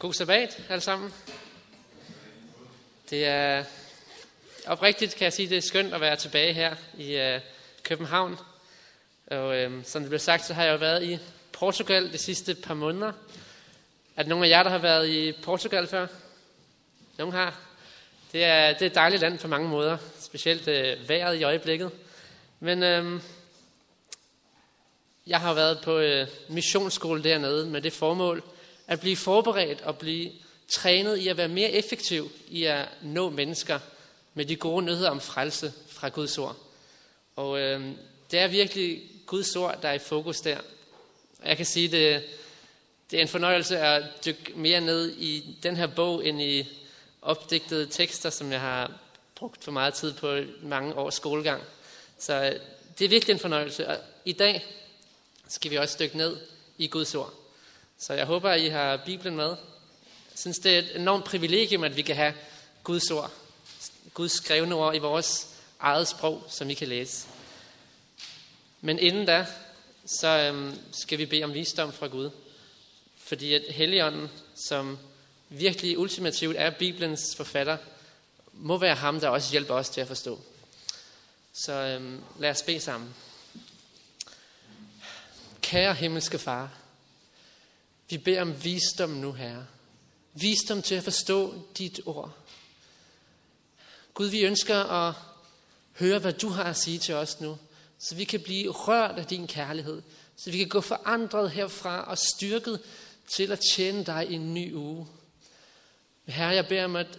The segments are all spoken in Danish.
God sabbat alle sammen. Det er oprigtigt, kan jeg sige, det er skønt at være tilbage her i øh, København. Og øh, som det blev sagt, så har jeg jo været i Portugal de sidste par måneder. Er der nogen af jer, der har været i Portugal før? Nogen har? Det er, det er et dejligt land på mange måder, specielt øh, vejret i øjeblikket. Men øh, jeg har været på øh, missionsskole dernede med det formål, at blive forberedt og blive trænet i at være mere effektiv i at nå mennesker med de gode nyheder om frelse fra Guds ord. Og øh, det er virkelig Guds ord, der er i fokus der. Jeg kan sige, det, det er en fornøjelse at dykke mere ned i den her bog, end i opdigtede tekster, som jeg har brugt for meget tid på mange års skolegang. Så øh, det er virkelig en fornøjelse. Og i dag skal vi også dykke ned i Guds ord. Så jeg håber, at I har Bibelen med. Jeg synes, det er et enormt privilegium, at vi kan have Guds ord. Guds skrevne ord i vores eget sprog, som vi kan læse. Men inden da, så øhm, skal vi bede om visdom fra Gud. Fordi at Helligånden, som virkelig ultimativt er Bibelens forfatter, må være ham, der også hjælper os til at forstå. Så øhm, lad os bede sammen. Kære himmelske far, vi beder om visdom nu, Herre. Visdom til at forstå dit ord. Gud, vi ønsker at høre, hvad du har at sige til os nu, så vi kan blive rørt af din kærlighed, så vi kan gå forandret herfra og styrket til at tjene dig i en ny uge. Herre, jeg beder om, at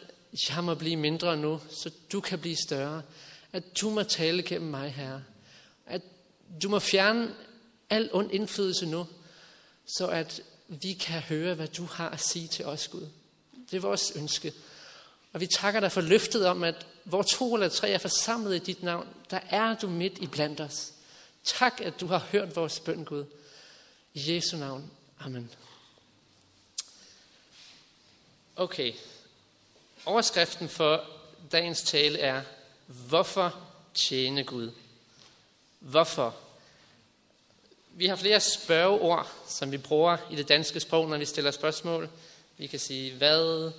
jeg må blive mindre nu, så du kan blive større. At du må tale gennem mig, Herre. At du må fjerne al ond indflydelse nu, så at vi kan høre, hvad du har at sige til os, Gud. Det er vores ønske. Og vi takker dig for løftet om, at hvor to eller tre er forsamlet i dit navn, der er du midt i blandt os. Tak, at du har hørt vores bøn, Gud. I Jesu navn. Amen. Okay. Overskriften for dagens tale er, hvorfor tjene Gud? Hvorfor? Vi har flere spørgeord, som vi bruger i det danske sprog, når vi stiller spørgsmål. Vi kan sige hvad,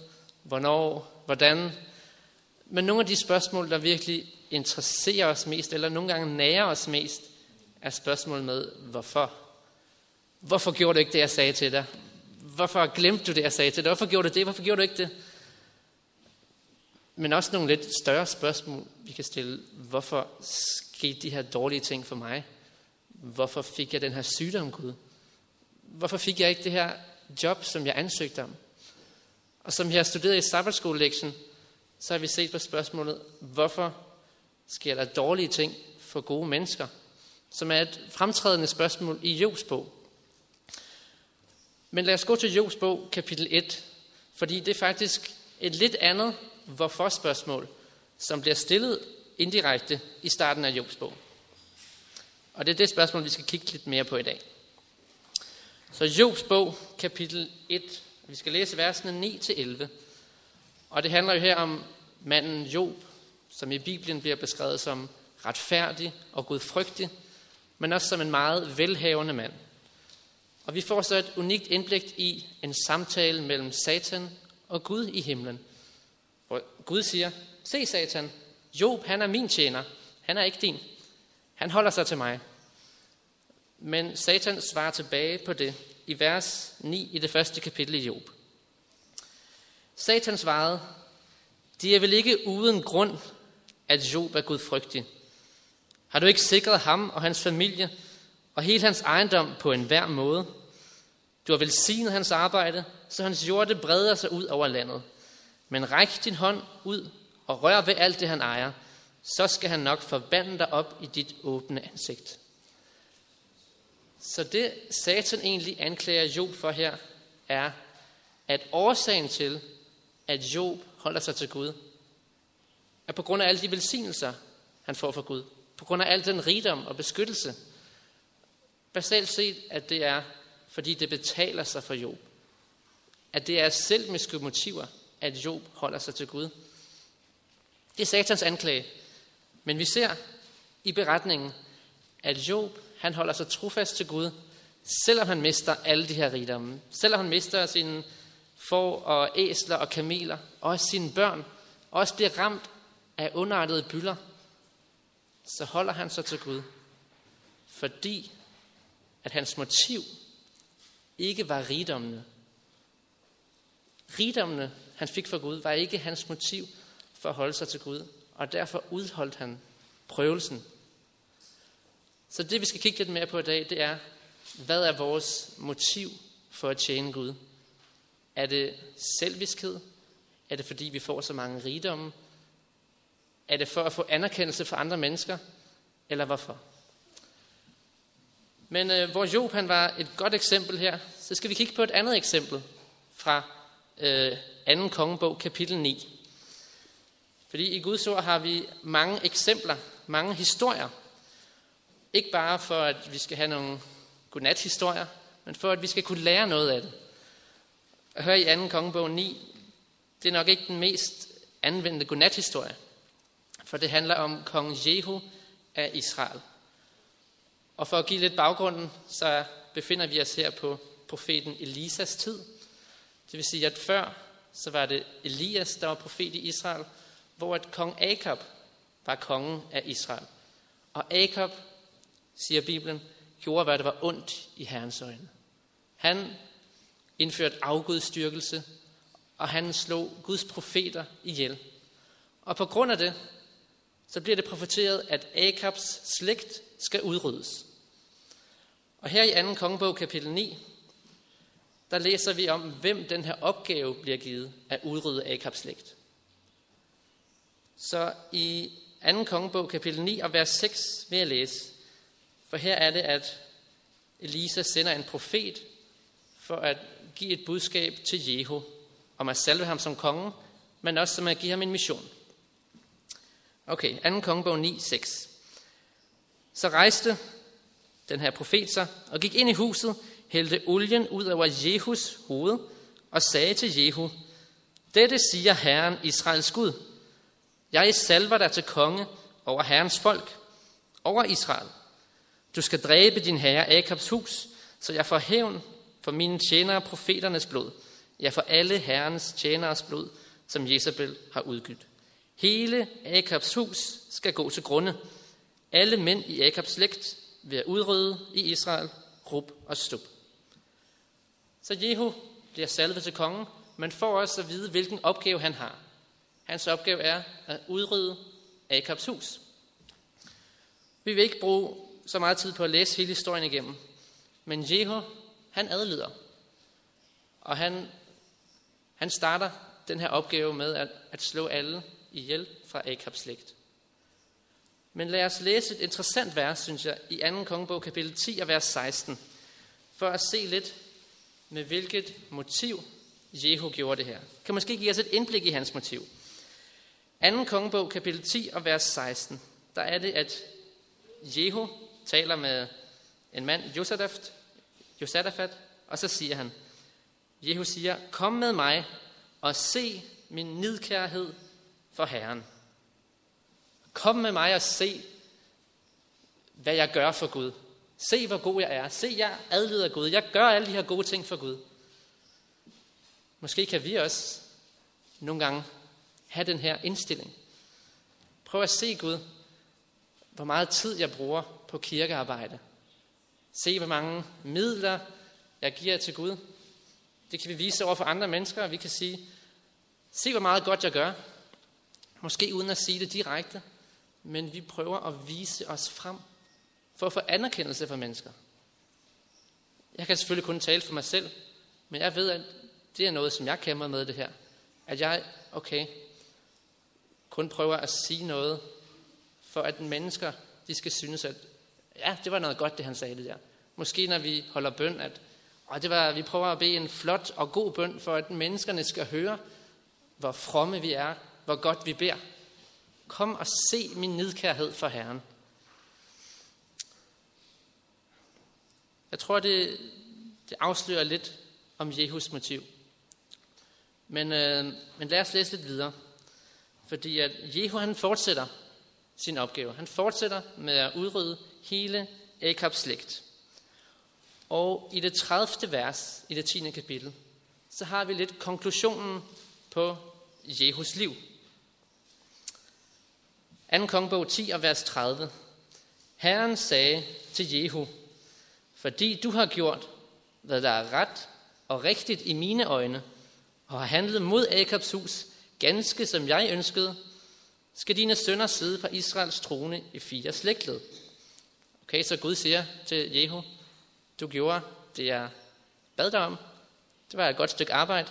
hvornår, hvordan. Men nogle af de spørgsmål, der virkelig interesserer os mest, eller nogle gange nærer os mest, er spørgsmål med hvorfor. Hvorfor gjorde du ikke det, jeg sagde til dig? Hvorfor glemte du det, jeg sagde til dig? Hvorfor gjorde du det? Hvorfor gjorde du ikke det? Men også nogle lidt større spørgsmål, vi kan stille. Hvorfor skete de her dårlige ting for mig? Hvorfor fik jeg den her sygdom, Gud? Hvorfor fik jeg ikke det her job, som jeg ansøgte om? Og som jeg har studeret i sabbatskolelektion, så har vi set på spørgsmålet, hvorfor sker der dårlige ting for gode mennesker? Som er et fremtrædende spørgsmål i Jobs bog. Men lad os gå til Jobs bog, kapitel 1, fordi det er faktisk et lidt andet hvorfor-spørgsmål, som bliver stillet indirekte i starten af Jobs bog. Og det er det spørgsmål, vi skal kigge lidt mere på i dag. Så Jobs bog, kapitel 1. Vi skal læse versene 9-11. Og det handler jo her om manden Job, som i Bibelen bliver beskrevet som retfærdig og gudfrygtig, men også som en meget velhavende mand. Og vi får så et unikt indblik i en samtale mellem Satan og Gud i himlen. Hvor Gud siger, se Satan, Job han er min tjener, han er ikke din. Han holder sig til mig. Men Satan svarer tilbage på det i vers 9 i det første kapitel i Job. Satan svarede, de er vel ikke uden grund, at Job er gudfrygtig. Har du ikke sikret ham og hans familie og hele hans ejendom på enhver måde? Du har velsignet hans arbejde, så hans jorde breder sig ud over landet. Men ræk din hånd ud og rør ved alt det, han ejer, så skal han nok forbande dig op i dit åbne ansigt. Så det Satan egentlig anklager Job for her, er, at årsagen til, at Job holder sig til Gud, er på grund af alle de velsignelser, han får fra Gud. På grund af al den rigdom og beskyttelse. Basalt set, at det er, fordi det betaler sig for Job. At det er selvmiske motiver, at Job holder sig til Gud. Det er satans anklage. Men vi ser i beretningen, at Job han holder sig trofast til Gud, selvom han mister alle de her rigdomme. Selvom han mister sin får og æsler og kameler, også sine børn, også bliver ramt af underartede bylder, så holder han sig til Gud. Fordi at hans motiv ikke var rigdommene. Rigdommene, han fik fra Gud, var ikke hans motiv for at holde sig til Gud, og derfor udholdt han prøvelsen. Så det, vi skal kigge lidt mere på i dag, det er, hvad er vores motiv for at tjene Gud? Er det selviskhed? Er det fordi, vi får så mange rigdomme? Er det for at få anerkendelse fra andre mennesker? Eller hvorfor? Men øh, hvor Job han var et godt eksempel her, så skal vi kigge på et andet eksempel fra øh, 2. kongebog, kapitel 9. Fordi i Guds ord har vi mange eksempler, mange historier. Ikke bare for, at vi skal have nogle godnat-historier, men for, at vi skal kunne lære noget af det. Og hør i 2. kongebog 9, det er nok ikke den mest anvendte godnat-historie, for det handler om kong Jehu af Israel. Og for at give lidt baggrunden, så befinder vi os her på profeten Elisas tid. Det vil sige, at før så var det Elias, der var profet i Israel, hvor at kong Akab var kongen af Israel. Og Akab, siger Bibelen, gjorde, hvad der var ondt i Herrens øjne. Han indførte afgudstyrkelse, og han slog Guds profeter ihjel. Og på grund af det, så bliver det profeteret, at Akabs slægt skal udryddes. Og her i 2. kongebog kapitel 9, der læser vi om, hvem den her opgave bliver givet at udrydde Akabs slægt. Så i 2. kongebog kapitel 9 og vers 6 vil jeg læse, for her er det, at Elisa sender en profet for at give et budskab til Jehu om at salve ham som konge, men også som at give ham en mission. Okay, 2. kongebog 9, 6. Så rejste den her profet sig og gik ind i huset, hældte olien ud over Jehus hoved og sagde til Jehu, Dette siger Herren Israels Gud. Jeg salver dig til konge over Herrens folk, over Israel. Du skal dræbe din herre Akabs hus, så jeg får hævn for mine tjenere profeternes blod, Jeg for alle herrens tjeneres blod, som Jezebel har udgydt. Hele Akabs hus skal gå til grunde. Alle mænd i Akabs slægt vil jeg udrydde i Israel, rup og stup. Så Jehu bliver salvet til kongen, men får også at vide, hvilken opgave han har. Hans opgave er at udrydde Akabs hus. Vi vil ikke bruge så meget tid på at læse hele historien igennem, men Jehu, han adlyder. Og han, han starter den her opgave med at, at slå alle ihjel fra Akabs slægt. Men lad os læse et interessant vers, synes jeg, i 2. kongebog kapitel 10 og vers 16, for at se lidt med hvilket motiv Jehu gjorde det her. Kan måske give os et indblik i hans motiv. 2. kongebog kapitel 10 og vers 16, der er det, at Jehu taler med en mand, Josadaft, Josadafat, og så siger han, Jehu siger, kom med mig og se min nidkærhed for Herren. Kom med mig og se, hvad jeg gør for Gud. Se, hvor god jeg er. Se, jeg adlyder Gud. Jeg gør alle de her gode ting for Gud. Måske kan vi også nogle gange have den her indstilling. Prøv at se Gud, hvor meget tid jeg bruger på kirkearbejde. Se, hvor mange midler jeg giver til Gud. Det kan vi vise over for andre mennesker, og vi kan sige, se hvor meget godt jeg gør. Måske uden at sige det direkte, men vi prøver at vise os frem for at få anerkendelse fra mennesker. Jeg kan selvfølgelig kun tale for mig selv, men jeg ved, at det er noget, som jeg kæmper med det her. At jeg, okay, kun prøver at sige noget, for at mennesker, de skal synes, at ja, det var noget godt, det han sagde det der. Måske når vi holder bøn, at og det var, vi prøver at bede en flot og god bøn, for at menneskerne skal høre, hvor fromme vi er, hvor godt vi beder. Kom og se min nidkærhed for Herren. Jeg tror, det, det afslører lidt om Jehus motiv. Men, øh, men lad os læse lidt videre. Fordi at Jehu han fortsætter sin opgave. Han fortsætter med at udrydde hele Akabs slægt. Og i det 30. vers i det 10. kapitel, så har vi lidt konklusionen på Jehus liv. 2. kongebog 10 og vers 30. Herren sagde til Jehu, fordi du har gjort, hvad der er ret og rigtigt i mine øjne, og har handlet mod Akabs hus, ganske som jeg ønskede, skal dine sønner sidde på Israels trone i fire slægtled. Okay, så Gud siger til Jehu, du gjorde det, jeg bad dig om. Det var et godt stykke arbejde.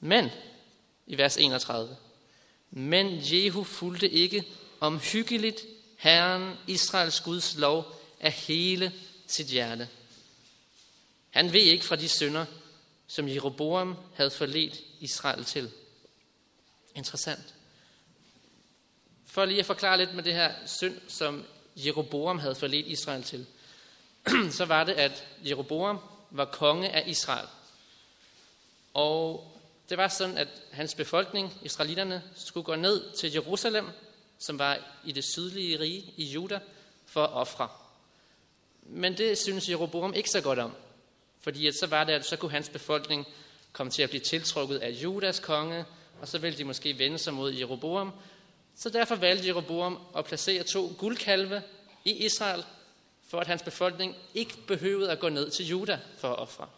Men, i vers 31, men Jehu fulgte ikke omhyggeligt Herren, Israels Guds lov, af hele sit hjerte. Han ved ikke fra de synder, som Jeroboam havde forledt Israel til. Interessant. For lige at forklare lidt med det her synd, som Jeroboam havde forledt Israel til, så var det, at Jeroboam var konge af Israel. Og det var sådan, at hans befolkning, israelitterne, skulle gå ned til Jerusalem, som var i det sydlige rige i Juda, for at ofre. Men det synes Jeroboam ikke så godt om. Fordi at så var det, at så kunne hans befolkning komme til at blive tiltrukket af Judas konge, og så ville de måske vende sig mod Jeroboam. Så derfor valgte Jeroboam at placere to guldkalve i Israel, for at hans befolkning ikke behøvede at gå ned til Juda for at ofre.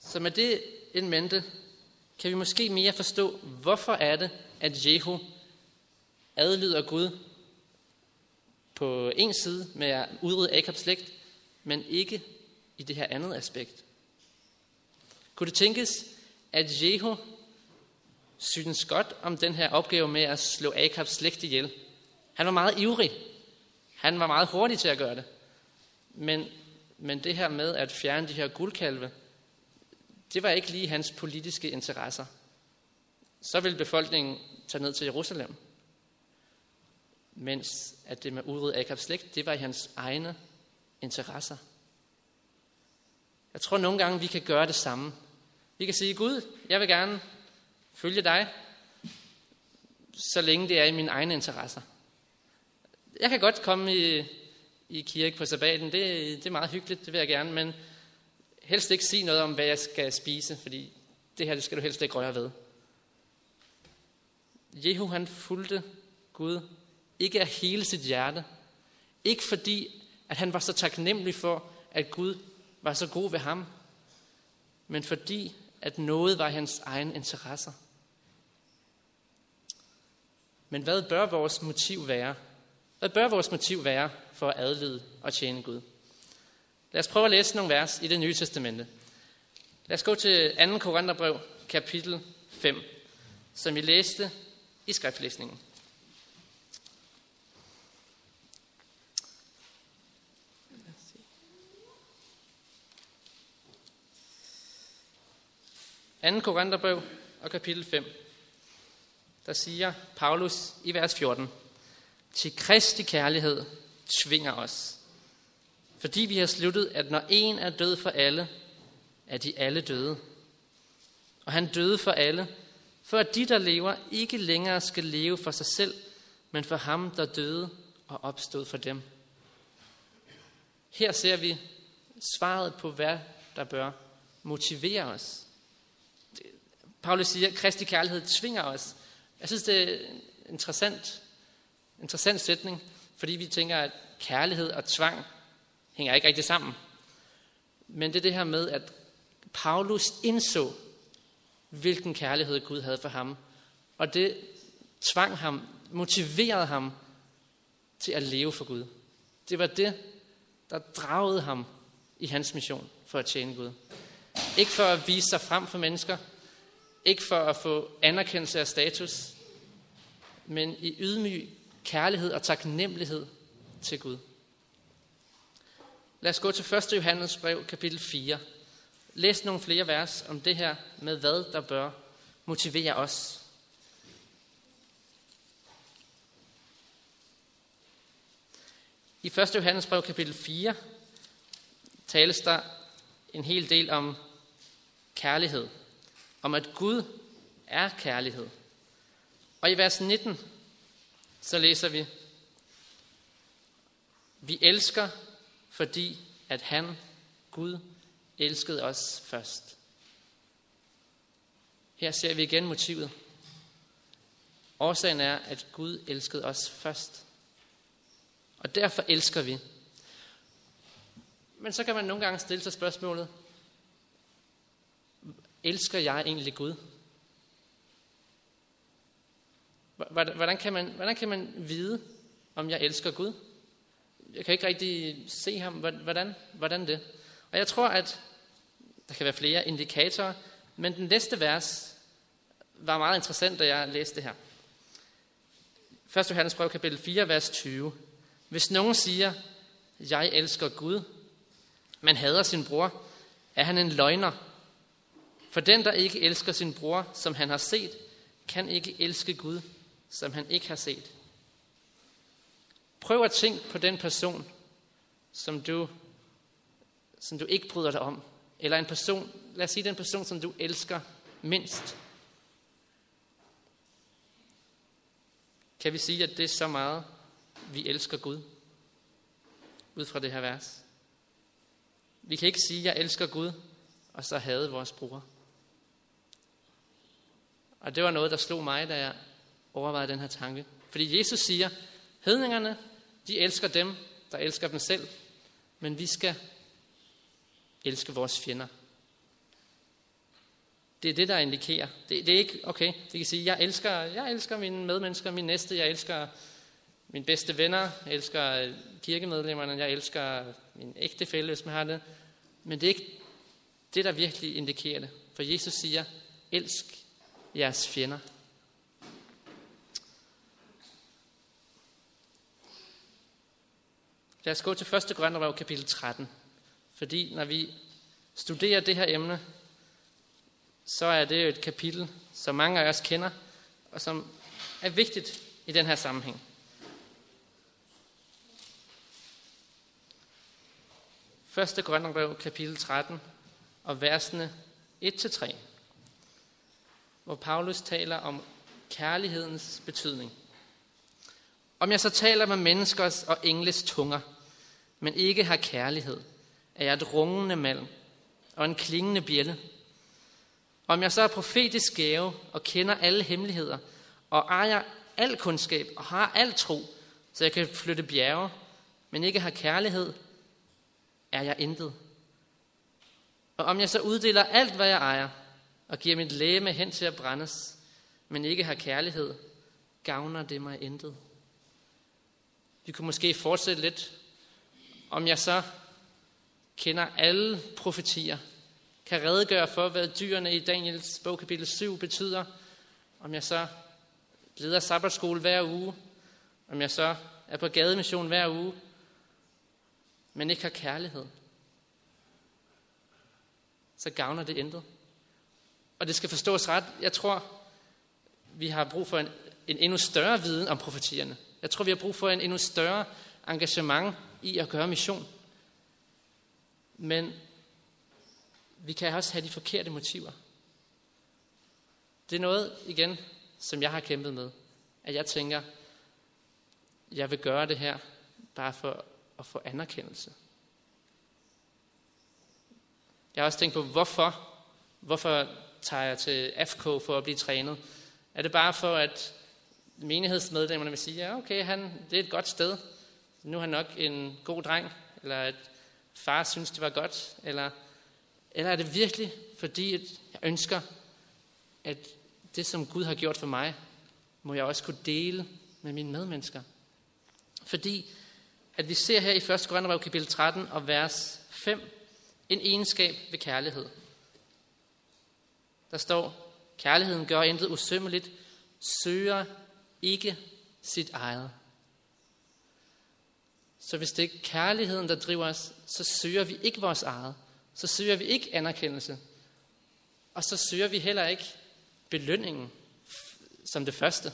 Så med det en mente, kan vi måske mere forstå, hvorfor er det, at Jehu adlyder Gud på en side med at udrydde Akabs slægt, men ikke i det her andet aspekt. Kunne det tænkes, at Jehu synes godt om den her opgave med at slå Akabs slægt ihjel? Han var meget ivrig. Han var meget hurtig til at gøre det. Men, men det her med at fjerne de her guldkalve, det var ikke lige hans politiske interesser. Så ville befolkningen tage ned til Jerusalem. Mens at det med udrydde Akabs slægt, det var i hans egne interesser. Jeg tror nogle gange, vi kan gøre det samme. Vi kan sige, Gud, jeg vil gerne følge dig, så længe det er i mine egne interesser. Jeg kan godt komme i, i kirke på sabbaten, det, det er meget hyggeligt, det vil jeg gerne, men helst ikke sige noget om, hvad jeg skal spise, fordi det her det skal du helst ikke røre ved. Jehu han fulgte Gud, ikke af hele sit hjerte, ikke fordi, at han var så taknemmelig for, at Gud var så god ved ham, men fordi, at noget var hans egen interesser. Men hvad bør vores motiv være? Hvad bør vores motiv være for at adlyde og tjene Gud? Lad os prøve at læse nogle vers i det nye testamente. Lad os gå til 2. Korintherbrev, kapitel 5, som vi læste i skriftlæsningen. 2. Korintherbrev og kapitel 5, der siger Paulus i vers 14, til Kristi kærlighed tvinger os, fordi vi har sluttet, at når en er død for alle, er de alle døde. Og han døde for alle, for at de, der lever, ikke længere skal leve for sig selv, men for ham, der døde og opstod for dem. Her ser vi svaret på, hvad der bør motivere os. Paulus siger, at Kristi kærlighed tvinger os. Jeg synes, det er en interessant, interessant sætning, fordi vi tænker, at kærlighed og tvang hænger ikke rigtig sammen. Men det er det her med, at Paulus indså, hvilken kærlighed Gud havde for ham. Og det tvang ham, motiverede ham til at leve for Gud. Det var det, der dragede ham i hans mission for at tjene Gud. Ikke for at vise sig frem for mennesker, ikke for at få anerkendelse af status, men i ydmyg kærlighed og taknemmelighed til Gud. Lad os gå til 1. Johannes brev, kapitel 4. Læs nogle flere vers om det her med, hvad der bør motivere os. I 1. Johannes brev, kapitel 4, tales der en hel del om kærlighed om at Gud er kærlighed. Og i vers 19, så læser vi, vi elsker, fordi at han, Gud, elskede os først. Her ser vi igen motivet. Årsagen er, at Gud elskede os først. Og derfor elsker vi. Men så kan man nogle gange stille sig spørgsmålet, elsker jeg egentlig Gud? Hvordan kan man, hvordan kan man vide, om jeg elsker Gud? Jeg kan ikke rigtig se ham. Hvordan, hvordan det? Og jeg tror, at der kan være flere indikatorer, men den næste vers var meget interessant, da jeg læste det her. 1. Johannes brev, kapitel 4, vers 20. Hvis nogen siger, jeg elsker Gud, men hader sin bror, er han en løgner. For den, der ikke elsker sin bror, som han har set, kan ikke elske Gud, som han ikke har set. Prøv at tænke på den person, som du, som du ikke bryder dig om. Eller en person, lad os sige den person, som du elsker mindst. Kan vi sige, at det er så meget, vi elsker Gud? Ud fra det her vers. Vi kan ikke sige, at jeg elsker Gud, og så hade vores bror. Og det var noget, der slog mig, da jeg overvejede den her tanke. Fordi Jesus siger, hedningerne, de elsker dem, der elsker dem selv, men vi skal elske vores fjender. Det er det, der indikerer. Det, det er ikke, okay, det kan sige, jeg elsker, jeg elsker mine medmennesker, min næste, jeg elsker mine bedste venner, jeg elsker øh, kirkemedlemmerne, jeg elsker min ægtefælle, hvis man har det. Men det er ikke det, der virkelig indikerer det. For Jesus siger, elsk jeres fjender. Lad os gå til 1. Korintherbrev kapitel 13. Fordi når vi studerer det her emne, så er det jo et kapitel, som mange af os kender, og som er vigtigt i den her sammenhæng. Første Korintherbrev, kapitel 13, og versene 1-3, hvor Paulus taler om kærlighedens betydning. Om jeg så taler med menneskers og engles tunger, men ikke har kærlighed, er jeg et rungende malm og en klingende bjælle. Om jeg så er profetisk gave og kender alle hemmeligheder, og ejer al kundskab og har al tro, så jeg kan flytte bjerge, men ikke har kærlighed, er jeg intet. Og om jeg så uddeler alt, hvad jeg ejer, og giver mit læme hen til at brændes, men ikke har kærlighed, gavner det mig intet. Vi kunne måske fortsætte lidt, om jeg så kender alle profetier, kan redegøre for, hvad dyrene i Daniels bog kapitel 7 betyder, om jeg så leder sabbatskole hver uge, om jeg så er på gademission hver uge, men ikke har kærlighed, så gavner det intet. Og det skal forstås ret. Jeg tror, vi har brug for en, en endnu større viden om profetierne. Jeg tror, vi har brug for en endnu større engagement i at gøre mission. Men vi kan også have de forkerte motiver. Det er noget, igen, som jeg har kæmpet med. At jeg tænker, jeg vil gøre det her, bare for at få anerkendelse. Jeg har også tænkt på, hvorfor? Hvorfor tager jeg til FK for at blive trænet? Er det bare for, at menighedsmedlemmerne vil sige, ja okay, han, det er et godt sted. Nu er han nok en god dreng, eller at far synes, det var godt, eller eller er det virkelig, fordi jeg ønsker, at det, som Gud har gjort for mig, må jeg også kunne dele med mine medmennesker? Fordi at vi ser her i 1. Korintherbrev kapitel 13 og vers 5 en egenskab ved kærlighed. Der står, kærligheden gør intet usømmeligt, søger ikke sit eget. Så hvis det er kærligheden, der driver os, så søger vi ikke vores eget så søger vi ikke anerkendelse. Og så søger vi heller ikke belønningen som det første.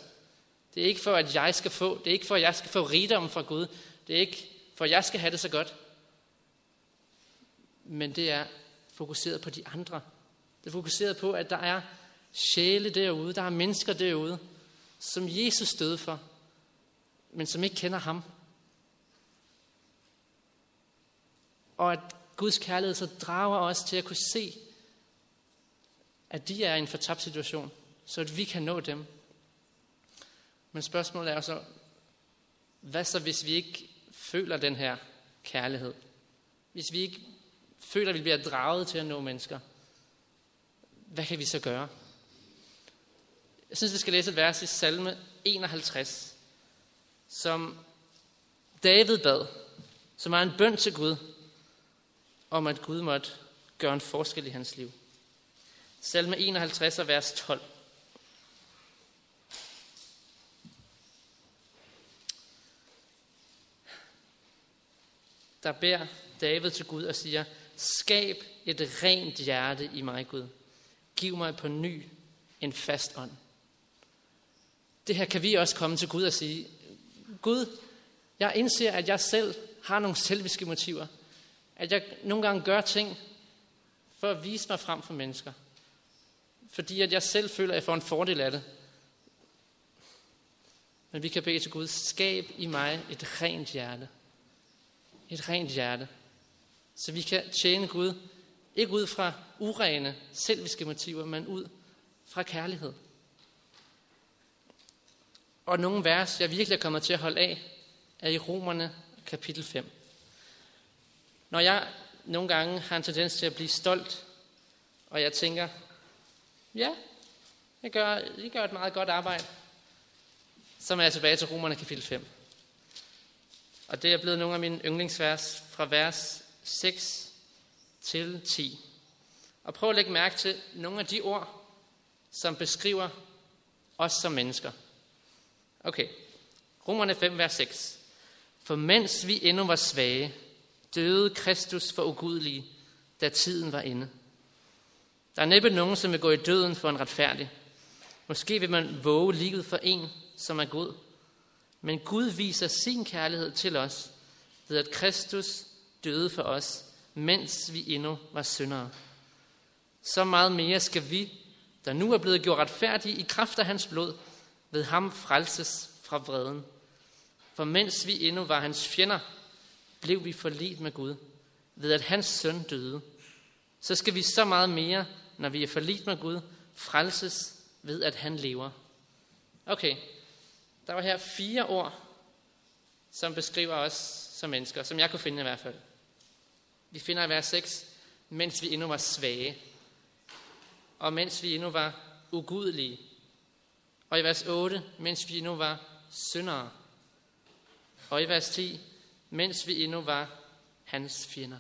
Det er ikke for, at jeg skal få, det er ikke for, at jeg skal få rigdom fra Gud. Det er ikke for, at jeg skal have det så godt. Men det er fokuseret på de andre. Det fokuserede fokuseret på, at der er sjæle derude, der er mennesker derude, som Jesus døde for, men som ikke kender ham. Og at Guds kærlighed så drager os til at kunne se, at de er i en fortabt situation, så at vi kan nå dem. Men spørgsmålet er så, hvad så hvis vi ikke føler den her kærlighed? Hvis vi ikke føler, at vi bliver draget til at nå mennesker, hvad kan vi så gøre? Jeg synes, vi skal læse et vers i salme 51, som David bad, som er en bøn til Gud, om at Gud måtte gøre en forskel i hans liv. Salme 51 og vers 12. Der beder David til Gud og siger, skab et rent hjerte i mig, Gud. Giv mig på ny en fast ånd. Det her kan vi også komme til Gud og sige, Gud, jeg indser, at jeg selv har nogle selviske motiver. At jeg nogle gange gør ting for at vise mig frem for mennesker. Fordi at jeg selv føler, at jeg får en fordel af det. Men vi kan bede til Gud, skab i mig et rent hjerte. Et rent hjerte. Så vi kan tjene Gud, ikke ud fra urene, selviske motiver, men ud fra kærlighed. Og nogle vers, jeg virkelig er kommet til at holde af, er i Romerne kapitel 5. Når jeg nogle gange har en tendens til at blive stolt, og jeg tænker, ja, jeg gør, jeg gør et meget godt arbejde, så er jeg tilbage til Romerne kapitel 5. Og det er blevet nogle af mine yndlingsvers fra vers 6 til 10. Og prøv at lægge mærke til nogle af de ord, som beskriver os som mennesker. Okay, Romerne 5, vers 6. For mens vi endnu var svage, døde Kristus for ugudelige, da tiden var inde. Der er næppe nogen, som vil gå i døden for en retfærdig. Måske vil man våge livet for en, som er god. Men Gud viser sin kærlighed til os, ved at Kristus døde for os, mens vi endnu var syndere. Så meget mere skal vi, der nu er blevet gjort retfærdige i kraft af hans blod, ved ham frelses fra vreden. For mens vi endnu var hans fjender, blev vi forlidt med Gud, ved at hans søn døde. Så skal vi så meget mere, når vi er forlidt med Gud, frelses ved, at han lever. Okay, der var her fire ord, som beskriver os som mennesker, som jeg kunne finde i hvert fald. Vi finder i vers 6, mens vi endnu var svage, og mens vi endnu var ugudelige. Og i vers 8, mens vi endnu var syndere. Og i vers 10, mens vi endnu var hans fjender.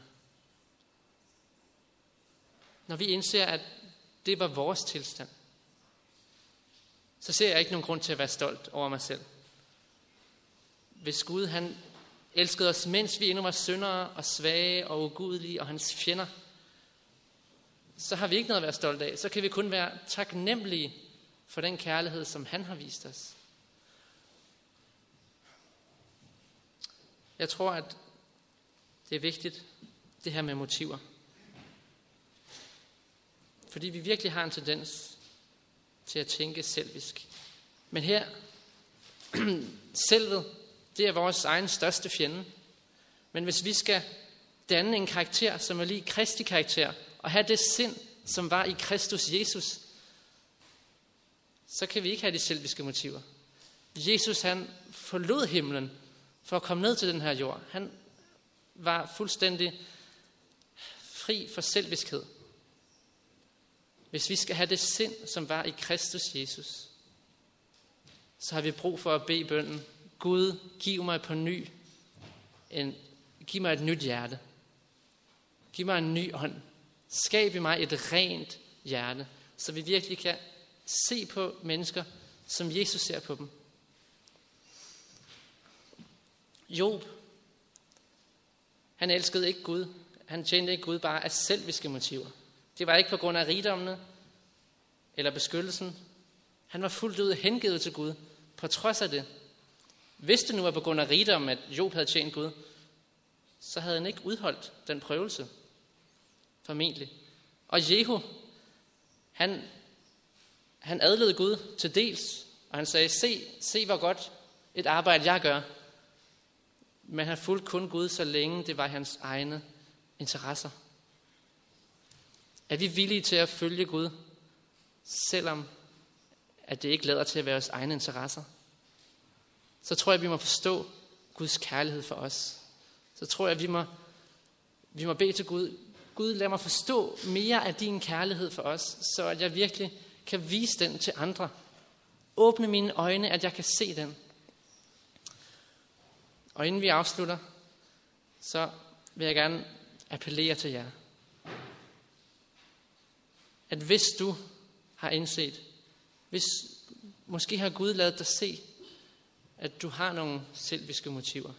Når vi indser, at det var vores tilstand, så ser jeg ikke nogen grund til at være stolt over mig selv. Hvis Gud han elskede os, mens vi endnu var syndere og svage og ugudelige og hans fjender, så har vi ikke noget at være stolte af. Så kan vi kun være taknemmelige for den kærlighed, som han har vist os. Jeg tror, at det er vigtigt, det her med motiver. Fordi vi virkelig har en tendens til at tænke selvisk. Men her, selvet, det er vores egen største fjende. Men hvis vi skal danne en karakter, som er lige Kristi karakter, og have det sind, som var i Kristus Jesus, så kan vi ikke have de selviske motiver. Jesus han forlod himlen for at komme ned til den her jord. Han var fuldstændig fri for selviskhed. Hvis vi skal have det sind, som var i Kristus Jesus, så har vi brug for at bede bønden, Gud, giv mig på ny, en, giv mig et nyt hjerte. Giv mig en ny ånd. Skab i mig et rent hjerte, så vi virkelig kan se på mennesker, som Jesus ser på dem. Job, han elskede ikke Gud. Han tjente ikke Gud bare af selviske motiver. Det var ikke på grund af rigdommene eller beskyttelsen. Han var fuldt ud hengivet til Gud, på trods af det. Hvis det nu var på grund af rigdom, at Job havde tjent Gud, så havde han ikke udholdt den prøvelse. Formentlig. Og Jehu, han, han adlede Gud til dels, og han sagde, se, se hvor godt et arbejde jeg gør. Men han fulgte kun Gud, så længe det var hans egne interesser. Er vi villige til at følge Gud, selvom at det ikke lader til at være vores egne interesser. Så tror jeg, at vi må forstå Guds kærlighed for os. Så tror jeg, at vi må, vi må bede til Gud, Gud lad mig forstå mere af din kærlighed for os, så at jeg virkelig kan vise den til andre. Åbne mine øjne, at jeg kan se den. Og inden vi afslutter, så vil jeg gerne appellere til jer. At hvis du har indset, hvis måske har Gud lavet dig se, at du har nogle selviske motiver.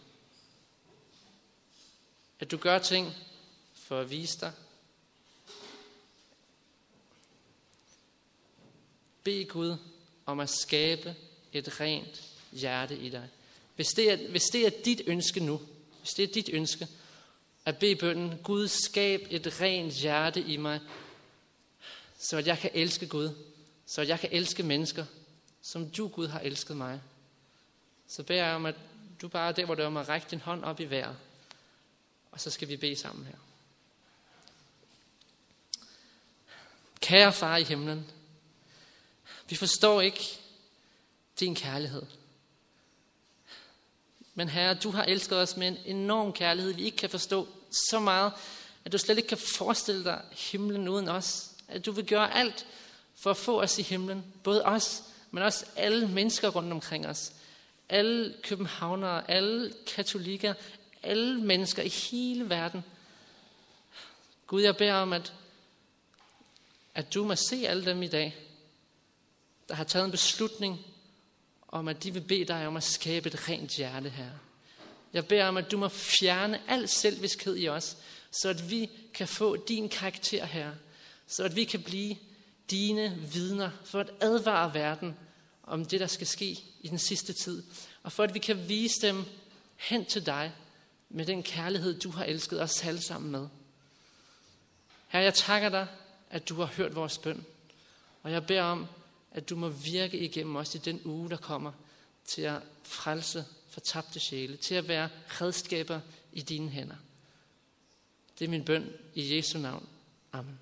At du gør ting for at vise dig. Bed Gud om at skabe et rent hjerte i dig. Hvis det, er, hvis det er dit ønske nu, hvis det er dit ønske, at bede bønden, Gud skab et rent hjerte i mig, så at jeg kan elske Gud, så at jeg kan elske mennesker, som du, Gud, har elsket mig. Så beder jeg om, at du bare er der, hvor du er, må række din hånd op i vejret. Og så skal vi bede sammen her. Kære far i himlen, vi forstår ikke din kærlighed. Men herre, du har elsket os med en enorm kærlighed, vi ikke kan forstå så meget, at du slet ikke kan forestille dig himlen uden os. At du vil gøre alt for at få os i himlen. Både os, men også alle mennesker rundt omkring os. Alle københavnere, alle katolikker, alle mennesker i hele verden. Gud, jeg beder om, at, at du må se alle dem i dag, der har taget en beslutning om, at de vil bede dig om at skabe et rent hjerte her. Jeg beder om, at du må fjerne al selviskhed i os, så at vi kan få din karakter her. Så at vi kan blive dine vidner for at advare verden om det, der skal ske i den sidste tid. Og for at vi kan vise dem hen til dig med den kærlighed, du har elsket os alle sammen med. Herre, jeg takker dig, at du har hørt vores bøn. Og jeg beder om, at du må virke igennem os i den uge, der kommer, til at frelse fortabte sjæle, til at være redskaber i dine hænder. Det er min bøn i Jesu navn. Amen.